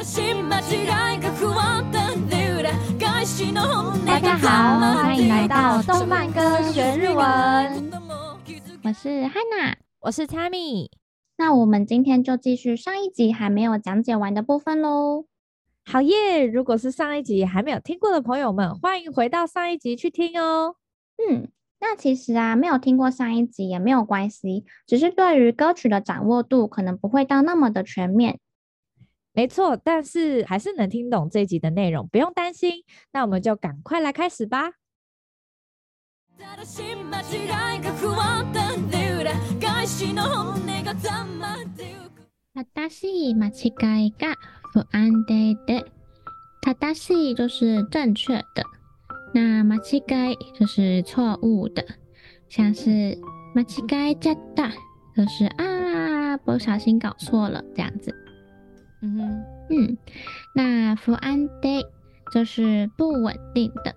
大家好，欢迎来到动漫歌学日文。我是 Hana，我是 Tammy。那我们今天就继续上一集还没有讲解完的部分喽。好耶！如果是上一集还没有听过的朋友们，欢迎回到上一集去听哦。嗯，那其实啊，没有听过上一集也没有关系，只是对于歌曲的掌握度可能不会到那么的全面。没错，但是还是能听懂这一集的内容，不用担心。那我们就赶快来开始吧。正しい间违いが不安定的，正しい就是正确的，那间违い就是错误的，像是间违えちゃった，就是啊不小心搞错了这样子。 嗯哼，嗯，那不安定就是不稳定的，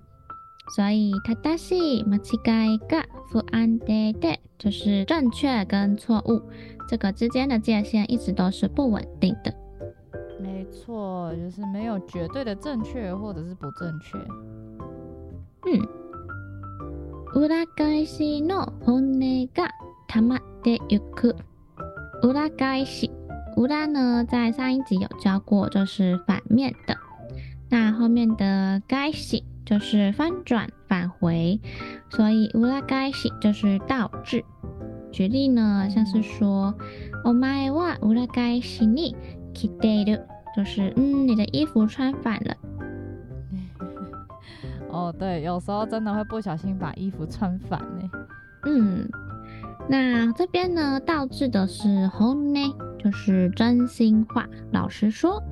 所以正しい间违いが不安定的就是正确跟错误。这个之间的界限一直都是不稳定的。没错，就是没有绝对的正确或者是不正确。嗯。里返しの骨が溜まってゆく。里返し， 里呢，在上一集有教过，就是反面的。那后面的返し就是翻转返回，所以里返し就是倒置。举例呢，像是说，お前は里返しに着ている，就是嗯，你的衣服穿反了。哦，对，有时候真的会不小心把衣服穿反呢。嗯， 那这边呢，倒置的是本音，就是真心话。老实说，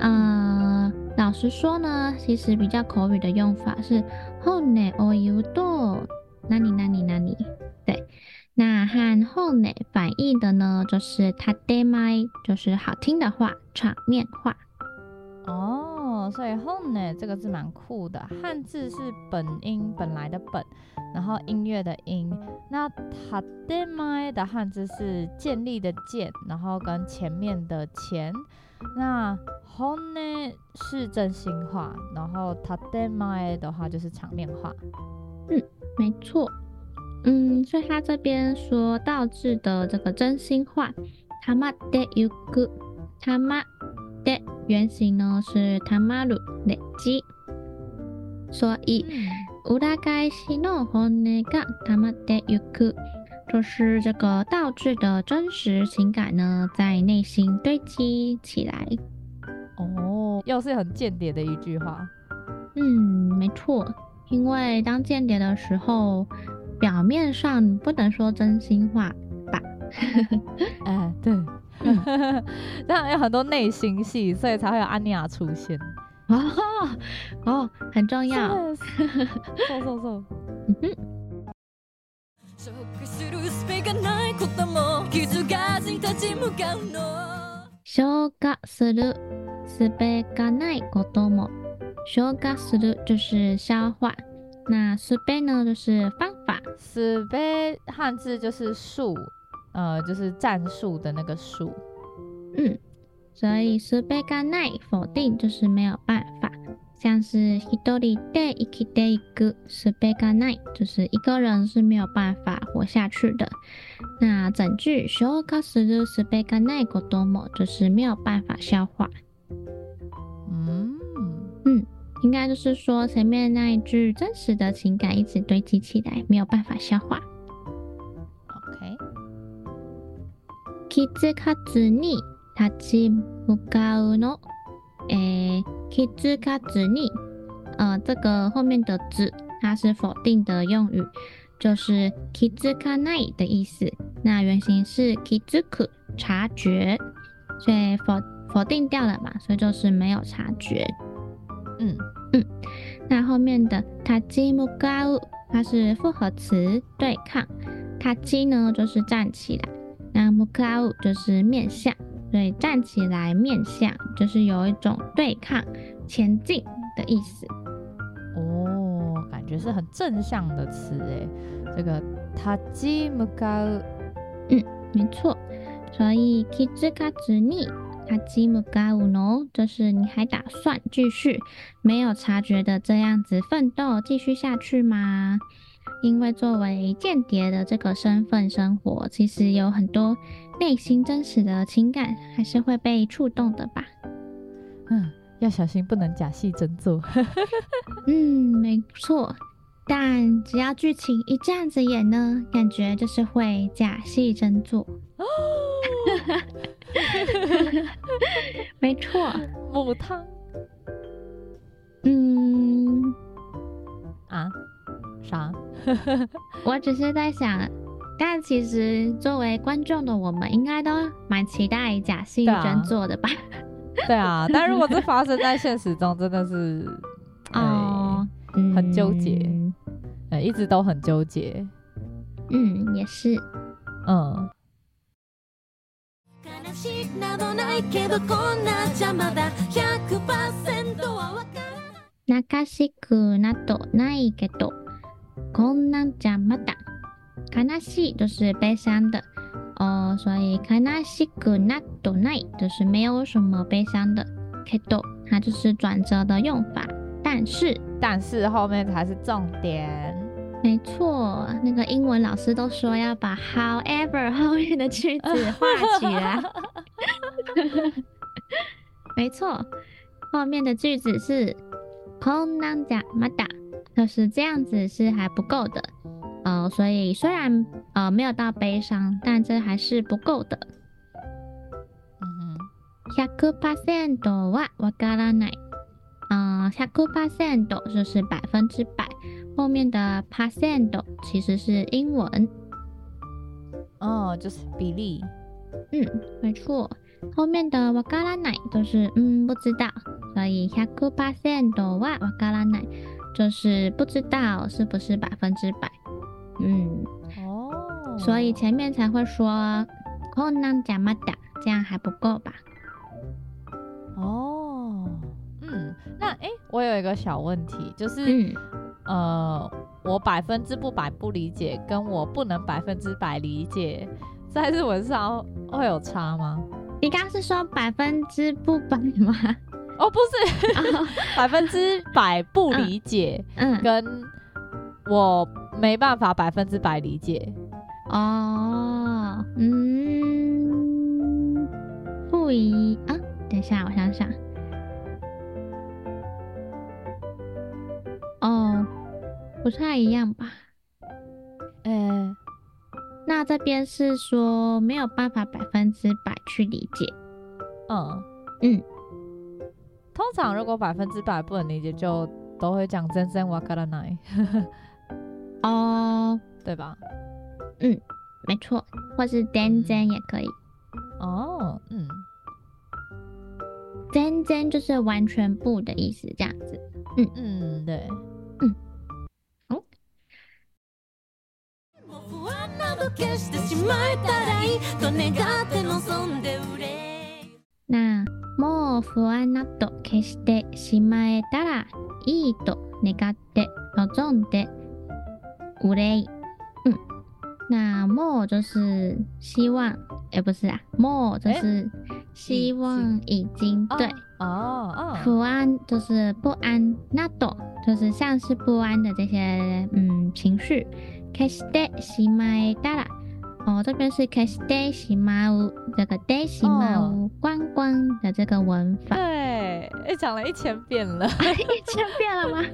呃，老实说呢，其实比较口语的用法是本音を言うと，哪里哪里哪里，对。那和本音反义的呢，就是建前，就是好听的话、场面话。哦， 所以本音这个字蛮酷的，汉字是本音本来的本，然后音乐的音。那建前的汉字是建立的建，然后跟前面的前。那本音是真心话，然后建前的话就是场面话。嗯，没错。嗯，所以他这边说倒置的这个真心话，たまってゆく，たまって 原型呢是たまる累积，所以里返しの本音がたまってゆく，就是这个倒置的真实情感呢在内心堆积起来。哦，又是很间谍的一句话。嗯，没错，因为当间谍的时候。表面上不能说真心话吧？哎、欸，对， 这样有很多内心戏，所以才会有安妮亚出现。哦哦，很重要。嗖嗖嗖。嗯哼。消化する术がないことも，消化する就是消化。那术呢，就是方法。术汉字就是术， 呃，就是战术的那个术。嗯，所以术がない否定就是没有办法，像是一人で生きていく术がない，就是一个人是没有办法活下去的。那整句消化する术がないことも就是没有办法消化。应该就是说，前面那一句真实的情感一直堆积起来，没有办法消化。 気づかずに立ち向かうの。诶，気づかずに，呃，这个后面的“ず”它是否定的用语，就是気づかない的意思。那原型是気づく，察觉，所以否否定掉了嘛，所以就是没有察觉。嗯嗯，那后面的立ち向かう，它是复合词，对抗。立ち呢就是站起来， 那向かう就是面向，所以站起来面向就是有一种对抗、前进的意思。哦，感觉是很正向的词诶。这个立ち向かう，嗯，没错。所以気づかずに立 立ち向かうの，就是你还打算继续没有察觉的这样子奋斗继续下去吗？ 因为作为间谍的这个身份生活，其实有很多内心真实的情感还是会被触动的吧。嗯，要小心不能假戏真做。嗯，没错。但只要剧情一这样子演呢，感觉就是会假戏真做。哦，没错，母汤。嗯，啊？啥？我只是在想，但其实作为观众的我们，应该都蛮期待假戏真做的吧？对啊，但如果这发生在现实中，真的是哦，很纠结。一直都很纠结，嗯，也是，嗯。泣かしくなどないけど、 こんなんじゃまだ。悲しい就是悲伤的哦，所以悲しくなどない就是没有什么悲伤的。けど它就是转折的用法，但是但是后面才是重点。没错，那个英文老师都说要把 however 后面的句子画起来。没错，后面的句子是こんなんじゃまだ， 就是这样子是还不够的。呃，所以虽然呃没有到悲伤，但这还是不够的。嗯100%はわからない。嗯100%就是百分之百。后面的 percent 其实是英文，哦，就是比例。嗯，没错。后面的わからない都是嗯不知道，所以100%はわからない 就是不知道是不是百分之百。嗯，哦，所以前面才会说こんなんじゃまだ，这样还不够吧？哦，嗯，那诶，我有一个小问题，就是。嗯呃，我百分之不百不理解，跟我不能百分之百理解，在日文上会有差吗？你刚刚是说百分之不百吗？ 哦，不是，百分之百不理解，嗯，跟我没办法百分之百理解。哦，嗯，不一啊，等一下，我想想。哦不太一样吧？呃、欸，那这边是说没有办法百分之百去理解。嗯嗯，通常如果百分之百不能理解，就都会讲全然わからない。哦，对吧？嗯，没错，或是全然也可以。哦，嗯，全然就是完全不的意思，这样子。嗯嗯，对。 那もう不安など消してしまえたらいいと愿って望んで忧い。嗯，那もう就是希望，哎、欸，不是啊，もう就是希望已经、欸、对哦哦，不安就是不安，など就是像是不安的这些嗯情绪。消してしまえたら。哦，这边是消してしまう这个でしまう关关的这个文法。对，哎，讲了一千遍了，一千遍了吗？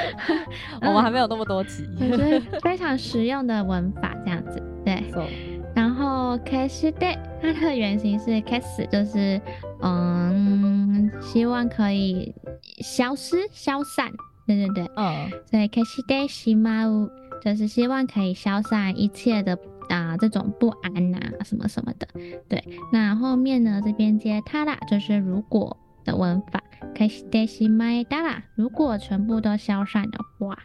我们还没有那么多集，就是非常实用的文法，这样子。对。然后消して它的原型是消す，就是嗯，希望可以消失、消散。对对对。嗯。所以消してしまう就是希望可以消散一切的。 啊，这种不安啊，什么什么的，对。那后面呢，这边接たら就是如果的文法，消してしまえたら，如果全部都消散的话，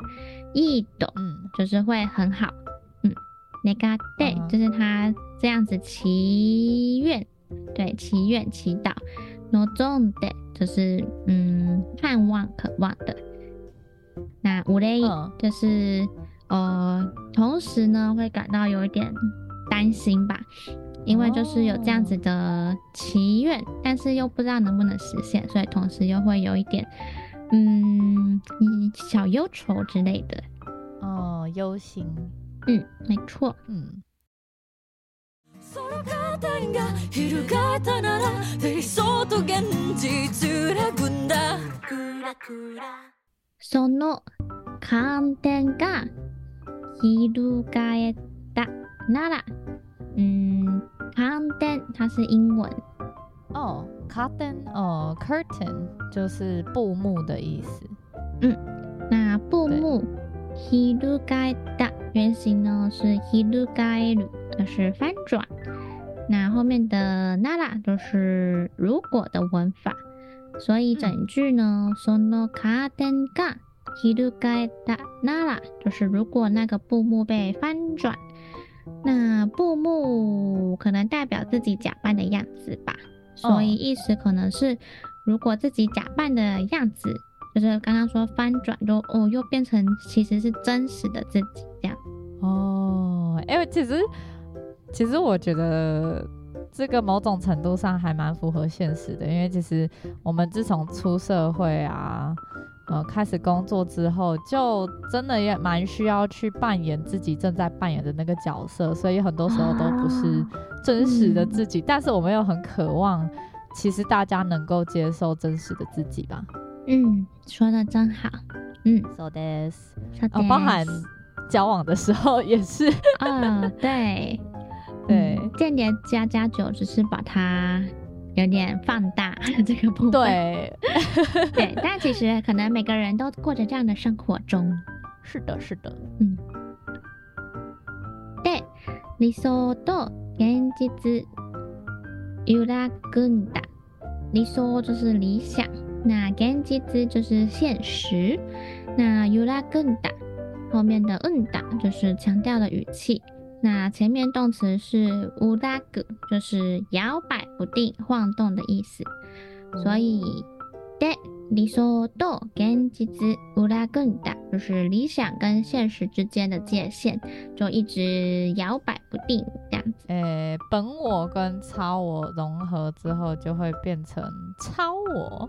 いいと，嗯，就是会很好，嗯。愿って就是他这样子祈愿，对，祈愿祈祷。望んで就是嗯，盼望渴望的。那忧い就是。 呃，同时呢，会感到有一点担心吧， 因为就是有这样子的祈愿，但是又不知道能不能实现，所以同时又会有一点，嗯，小忧愁之类的。哦，忧心。嗯，没错。嗯。その寒天が 翻ったなら，嗯，寒天它是英文哦，curtain 哦，curtain 就是布幕的意思。嗯，那布幕翻った原型呢是翻る，就是翻转。那后面的なら都是如果的文法。所以整句呢，そのカーテンが 翻ったなら，就是如果那个布幕被翻转，那布幕可能代表自己假扮的样子吧。所以意思可能是，如果自己假扮的样子，就是刚刚说翻转，就哦又变成其实是真实的自己这样。哦，因为其实其实我觉得。这个某种程度上还蛮符合现实的，因为其实我们自从出社会啊， 呃，开始工作之后，就真的也蛮需要去扮演自己正在扮演的那个角色，所以很多时候都不是真实的自己。啊嗯、但是我们又很渴望，其实大家能够接受真实的自己吧？嗯，说的真好。嗯，so this，哦，包含交往的时候也是。嗯、哦，对。对，间谍加加酒只是把它有点放大这个部分。对，对，但其实可能每个人都过着这样的生活中。是的，是的，嗯。对，理想と现実揺らぐんだ。理想就是理想，那现実就是现实，那揺らぐんだ后面的うんだ就是强调的语气。 那前面动词是揺らぐ，就是摇摆不定、晃动的意思。所以，で理想と现実揺らぐんだ，就是理想跟现实之间的界限就一直摇摆不定这样子。诶，本我跟超我融合之后，就会变成超我。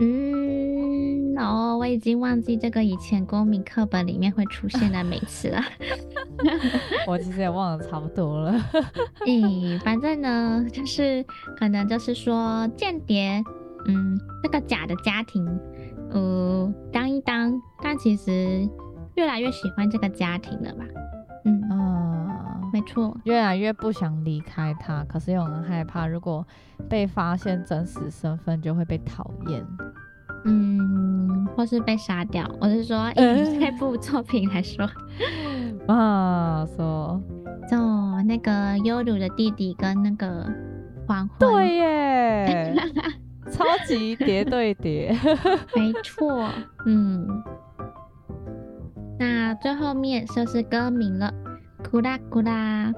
嗯，哦，我已经忘记这个以前公民课本里面会出现的名词了。我其实也忘了差不多了。嗯，反正呢，就是可能就是说间谍，嗯，那个假的家庭，呃，当一当，但其实越来越喜欢这个家庭了吧？错，越来越不想离开他，可是又很害怕，如果被发现真实身份，就会被讨厌，嗯，或是被杀掉。我是说，以这部作品来说，啊，说，就那个优鲁的弟弟跟那个黄昏，对耶，超级叠对叠，没错，嗯。那最后面就是歌名了，库拉库拉。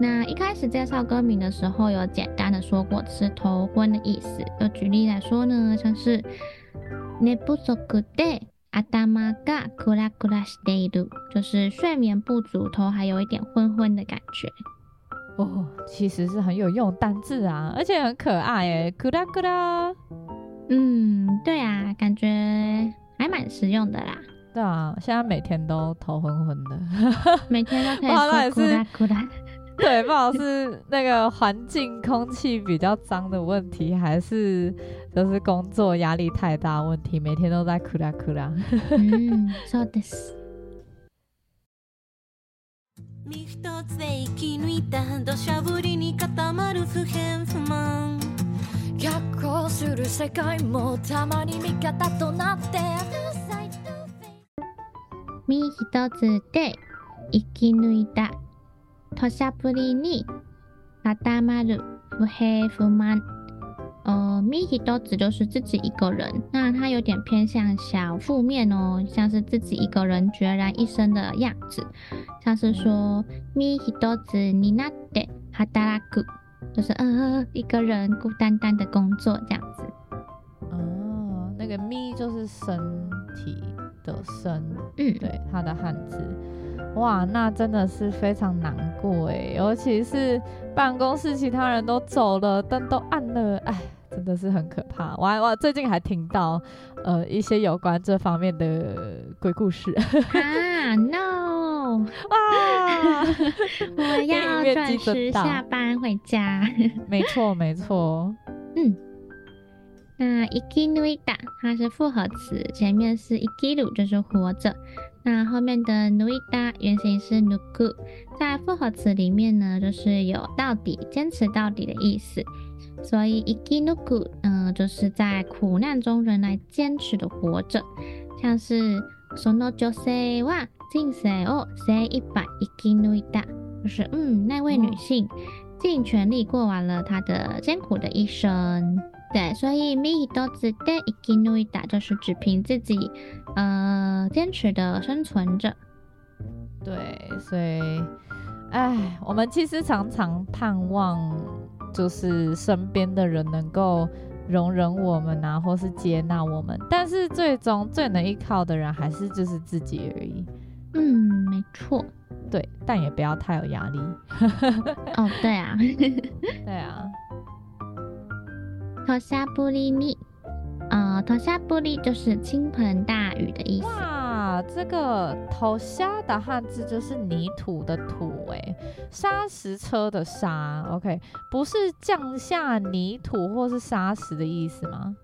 那一开始介绍歌名的时候，有简单的说过是头昏的意思。就举例来说呢，像是寝不足で头がクラクラしている，就是睡眠不足，头还有一点昏昏的感觉。哦，其实是很有用单字啊，而且很可爱耶，库拉库拉。嗯，对啊，感觉还蛮实用的啦。 对啊，现在每天都头昏昏的，每天都可以说哭啦哭啦。对，不知道是那个环境空气比较脏的问题，还是就是工作压力太大问题，每天都在哭啦哭啦。嗯，そうです。身一つで生き抜いた土砂降りに固まる不 平不满。呃，身一つ就是自己一个人，那它有点偏向小负面哦，像是自己一个人孑然一身的样子，像是说身一つになって働く，就是呃一个人孤单单的工作这样子。哦，那个身就是身体。 的生，嗯，对，他的汉字。哇，那真的是非常难过哎，尤其是办公室其他人都走了，灯都暗了，哎，真的是很可怕。我还我最近还听到呃一些有关这方面的鬼故事。啊，no，哇，我要准时下班回家。没错没错，嗯，那生き抜いた它是复合词，前面是生きる就是活着。那后面的抜いた原型是抜く，在复合词里面呢，就是有到底、坚持到底的意思。所以生き抜く，嗯，就是在苦难中仍然坚持的活着。像是その女性は人生を精一杯生き抜いた，就是嗯，那位女性尽全力过完了她的艰苦的一生。 对，所以身一つで生き抜いた就是只凭自己，呃，坚持的生存着。对，所以，哎，我们其实常常盼望，就是身边的人能够容忍我们啊，或是接纳我们，但是最终最能依靠的人还是就是自己而已。嗯，没错。对，但也不要太有压力。哦，对啊，对啊。 土砂降りに，呃，土砂降り就是倾盆大雨的意思。哇，这个土砂的汉字就是泥土的土，哎，砂石车的砂，OK，不是降下泥土或是砂石的意思吗？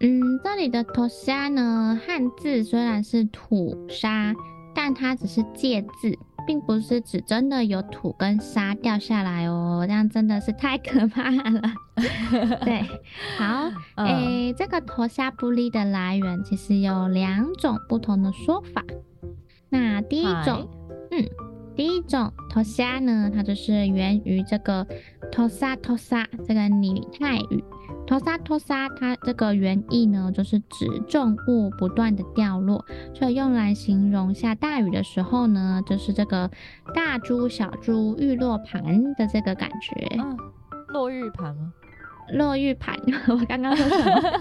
嗯，这里的土砂呢，汉字虽然是土沙，但它只是借字。 并不是指真的有土跟沙掉下来哦，这样真的是太可怕了。对，好，诶、这个土砂降り的来源其实有两种不同的说法。那第一种，嗯，第一种土砂呢，它就是源于这个土砂土砂这个拟态语。土砂土砂，它这个原意呢，就是指重物不断的掉落，所以用来形容下大雨的时候呢，就是这个大珠小珠玉落盘的这个感觉。嗯，落玉盘吗？落玉盘，我刚刚说什么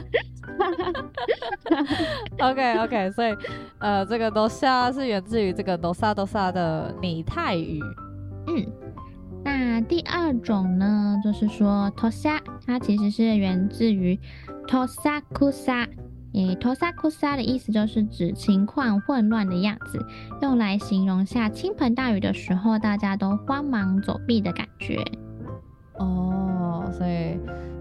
？OK OK，所以呃，这个土砂是源自于这个土砂土砂的拟态语。嗯。那第二种呢，就是说土砂，它其实是源自于土砂库沙，诶，土砂库沙的意思就是指情况混乱的样子，用来形容下倾盆大雨的时候，大家都慌忙走避的感觉。哦，所以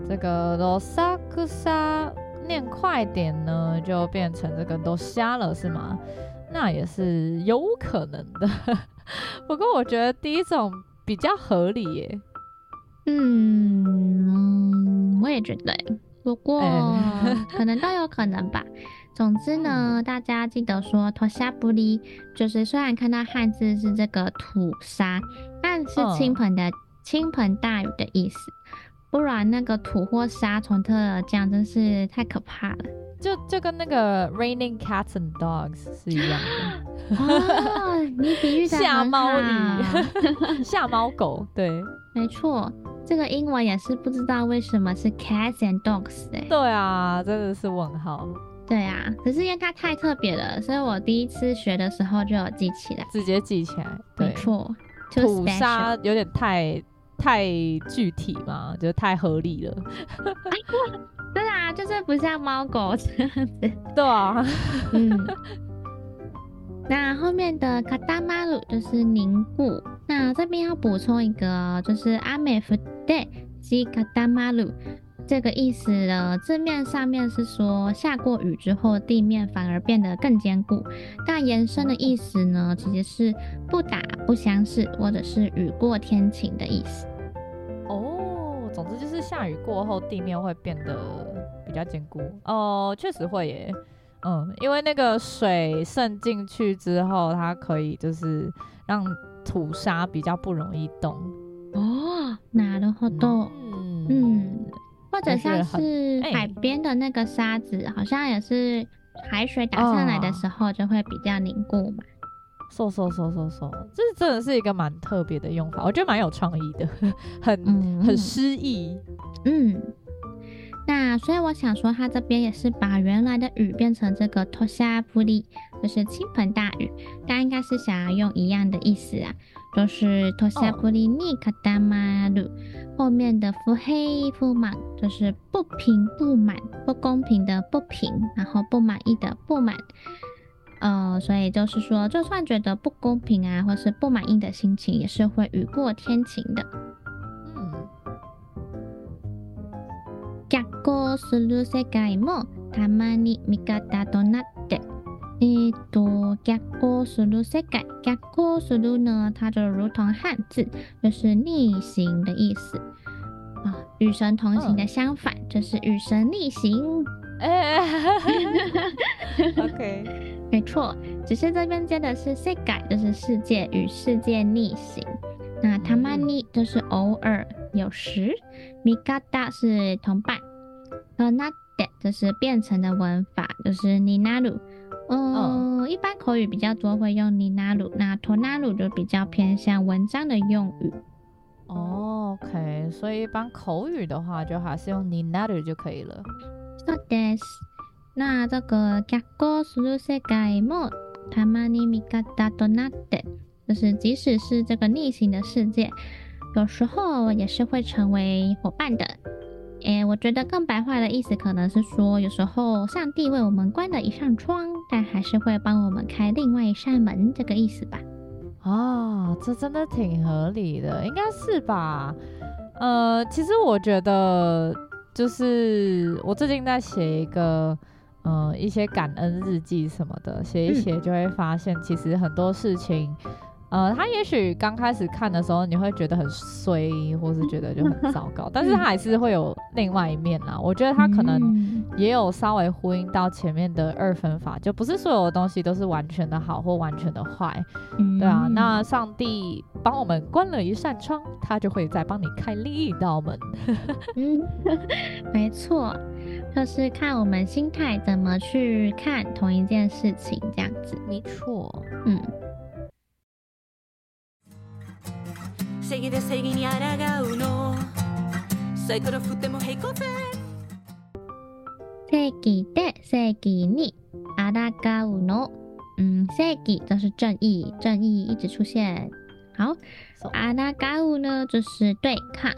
这个土砂库沙念快点呢，就变成这个都瞎了，是吗？那也是有可能的。不过我觉得第一种。比较合理耶，嗯，我也觉得，不过 可能都有可能吧。总之呢，大家记得说土砂降り，就是虽然看到汉字是这个土沙，但是倾盆的倾盆大雨的意思，不然那个土或沙从特而降，真是太可怕了。就就跟那个 raining cats and dogs 是一样的。哦，你比喻的下猫雨，下猫狗，对，没错，这个英文也是不知道为什么是 cats and dogs 哎，对啊，真的是问号，对啊，可是因为它太特别了，所以我第一次学的时候就有记起来，直接记起来，对，没错，土沙有点太太具体嘛，就太合理了。对啊，就是不像猫狗这样子。对啊，嗯。那后面的卡达马鲁就是凝固。那这边要补充一个，就是阿美福代西卡达马鲁这个意思的字面上面是说下过雨之后地面反而变得更坚固，但延伸的意思呢，其实是不打不相识，或者是雨过天晴的意思。总之就是下雨过后，地面会变得比较坚固哦，确实会耶，嗯，因为那个水渗进去之后，它可以就是让土沙比较不容易动哦。なるほど，嗯嗯， 或者像是海边的那个沙子好像也是海水打上来的时候就会比较凝固嘛。嗖嗖嗖嗖嗖这真的是一个蛮特别的用法我觉得蛮有创意的 很很诗意。嗯。那所以我想说它这边也是把原来的雨变成这个脱下玻璃就是倾盆大雨大家应该是想要用一样的意思啊。就是托下布里尼卡达马鲁后面的夫黑夫满，就是不平不满、不公平的不平，然后不满意的不满。呃，所以就是说，就算觉得不公平啊，或是不满意的心情，也是会雨过天晴的。逆行する世界もたまに味方となってて。えーと、逆行する世界，逆行する呢，它就如同汉字，就是逆行的意思啊。与神同行的相反，嗯、就是与神逆行。哎，OK，没错，只是这边接的是世界，就是世界与世界逆行。那たまに就是偶尔。有时，味方是同伴，となって就是变成的文法，就是になる。 嗯，哦、一般口语比较多会用になる，那となる就比较偏向文章的用语。哦，OK，所以一般口语的话就还是用になる就可以了。そうです。那这个逆行する世界もたまに味方となって，就是即使是这个逆行的世界。有时候也是会成为伙伴的， 诶、欸，我觉得更白话的意思可能是说，有时候上帝为我们关了一扇窗，但还是会帮我们开另外一扇门，这个意思吧？哦，这真的挺合理的，应该是吧？呃，其实我觉得，就是我最近在写一个，呃，一些感恩日记什么的，写一写就会发现，其实很多事情。呃，他也许刚开始看的时候，你会觉得很衰，或是觉得就很糟糕，但是他还是会有另外一面啦。我觉得他可能也有稍微呼应到前面的二分法，就不是所有的东西都是完全的好或完全的坏，对啊。那上帝帮我们关了一扇窗，他就会再帮你开另一道门。嗯，没错，就是看我们心态怎么去看同一件事情，这样子。没错，嗯。正义的正义に抗うの正义的正义に抗うの，嗯，正义就是正义，正义一直出现。好，抗う呢就是对抗，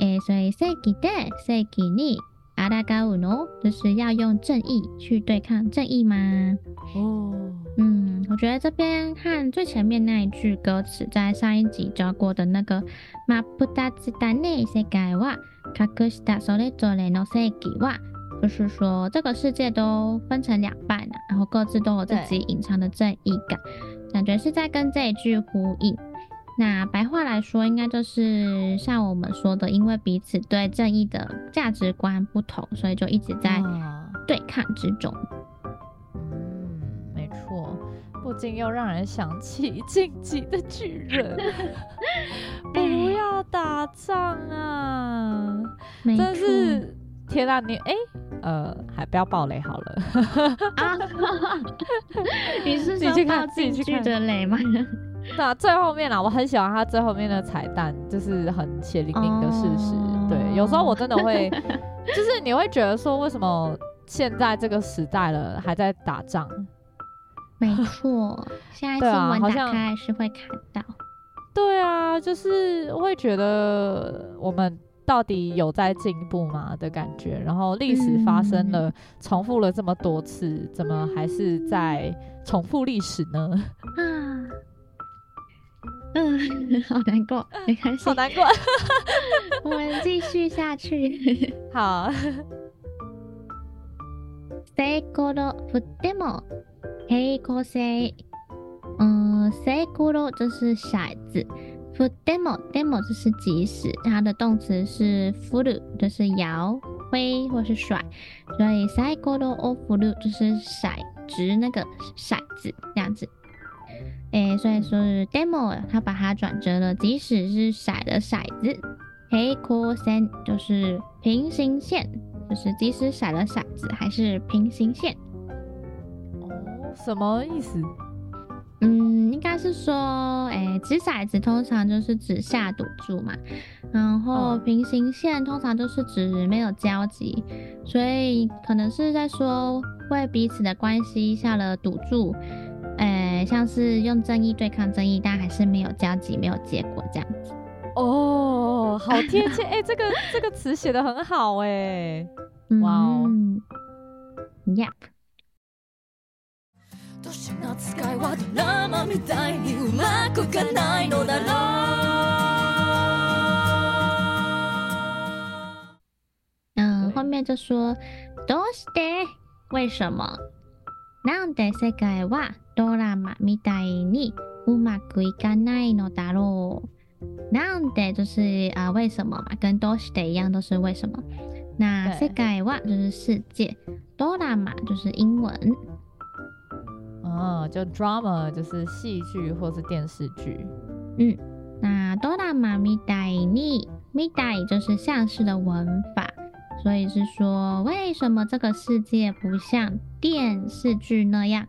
诶，所以正义的正义に抗うの就是要用正义去对抗正义吗？哦，嗯。 我觉得这边和最前面那一句歌词，在上一集教过的那个“真っ二つだね世界は隠したそれぞれの正义は”，就是说这个世界都分成两半了，然后各自都有自己隐藏的正义感，感觉是在跟这一句呼应。那白话来说，应该就是像我们说的，因为彼此对正义的价值观不同，所以就一直在对抗之中。 不禁又让人想起《进击的巨人》，不要打仗啊！没错。但是天啊，你哎、欸，呃，还不要暴雷好了。啊、你是说爆进击的雷吗？那最后面啊，我很喜欢他最后面的彩蛋，就是很血淋淋的事实。哦、对，有时候我真的会，就是你会觉得说，为什么现在这个时代了还在打仗？没 错，现在新闻打开是会看到。对啊，就是会觉得我们到底有在进步吗的感觉？然后历史发生了，嗯、重复了这么多次，怎么还是在重复历史呢？啊，嗯，好难过，没关系，好难过。我们继续下去。好。平行线，嗯，サイコロ就是骰子，振ってもでも就是即使，它的动词是振る，就是摇、挥或是甩，所以サイコロを振る就是骰掷那个骰子这样子。诶，所以说是でも，它把它转折了，即使是骰的骰子，平行线就是平行线， 就是即使骰了骰子还是平行线。哦什么意思？嗯，应该是说，哎，掷骰子通常就是指下赌注嘛，然后平行线通常就是指没有交集，所以可能是在说为彼此的关系下了赌注，哎，像是用正义对抗正义，但还是没有交集，没有结果这样子。哦，好贴切，哎，这个这个词写得很好，哎，哇哦，Yep。嗯，后面就说，どうして？为什么？なんで世界はドラマみたいにうまくいかないのだろう？ なんで就是啊、呃，为什么嘛？跟どうして一样，都是为什么？那世界は就是世界，ドラマ就是英文。哦，就 drama 就是戏剧或是电视剧。嗯，那ドラマみたいに、みたい就是像是的文法，所以是说为什么这个世界不像电视剧那样？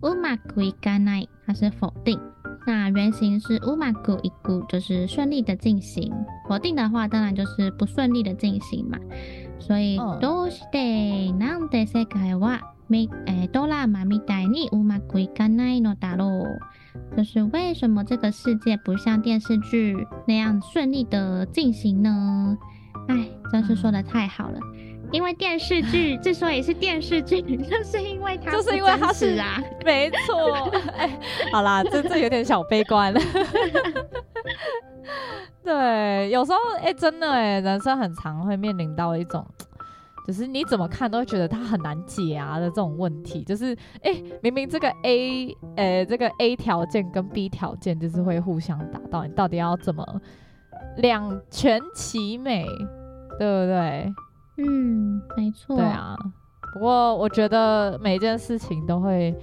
うまくいかない，它是否定。 那原型是うまくいく，就是顺利的进行。否定的话，当然就是不顺利的进行嘛。所以どうして、なんで世界はみ诶，ドラマみたいにうまくいかないのだろう，就是为什么这个世界不像电视剧那样顺利的进行呢？哎，真是说的太好了， 因为电视剧之所以是电视剧，就是因为它就是因为它是啊，没错。哎，好啦，这这有点小悲观了。对，有时候哎，真的哎，人生很常会面临到一种。就是你怎么看都会觉得它很难解啊的这种问题，就是哎、欸，明明这个 A，呃、欸，这个 A 条件跟 B 条件就是会互相达到，你到底要怎么两全其美，对不对？嗯，没错。对啊，不过我觉得每件事情都会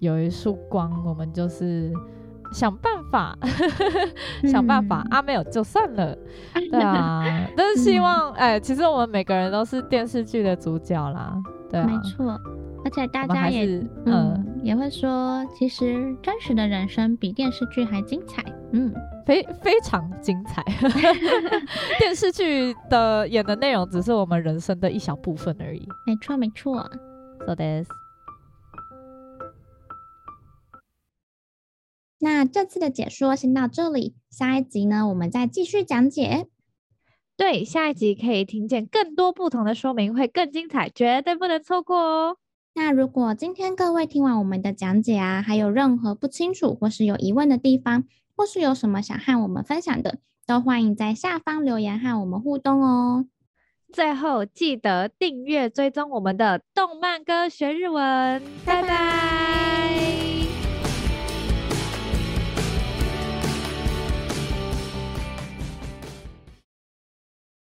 有一束光，我们就是。想办法，想办法，嗯啊、没有就算了，对啊，但是希望，哎、嗯欸，其实我们每个人都是电视剧的主角啦，对啊，没错，而且大家也，嗯，嗯，也会说，其实真实的人生比电视剧还精彩，嗯，非非常精彩，电视剧的演的内容只是我们人生的一小部分而已，没错没错，so this。那这次的解说先到这里，下一集呢，我们再继续讲解。对，下一集可以听见更多不同的说明，会更精彩，绝对不能错过哦。那如果今天各位听完我们的讲解啊，还有任何不清楚或是有疑问的地方，或是有什么想和我们分享的，都欢迎在下方留言和我们互动哦。最后记得订阅追踪我们的动漫歌学日文，拜拜。拜拜。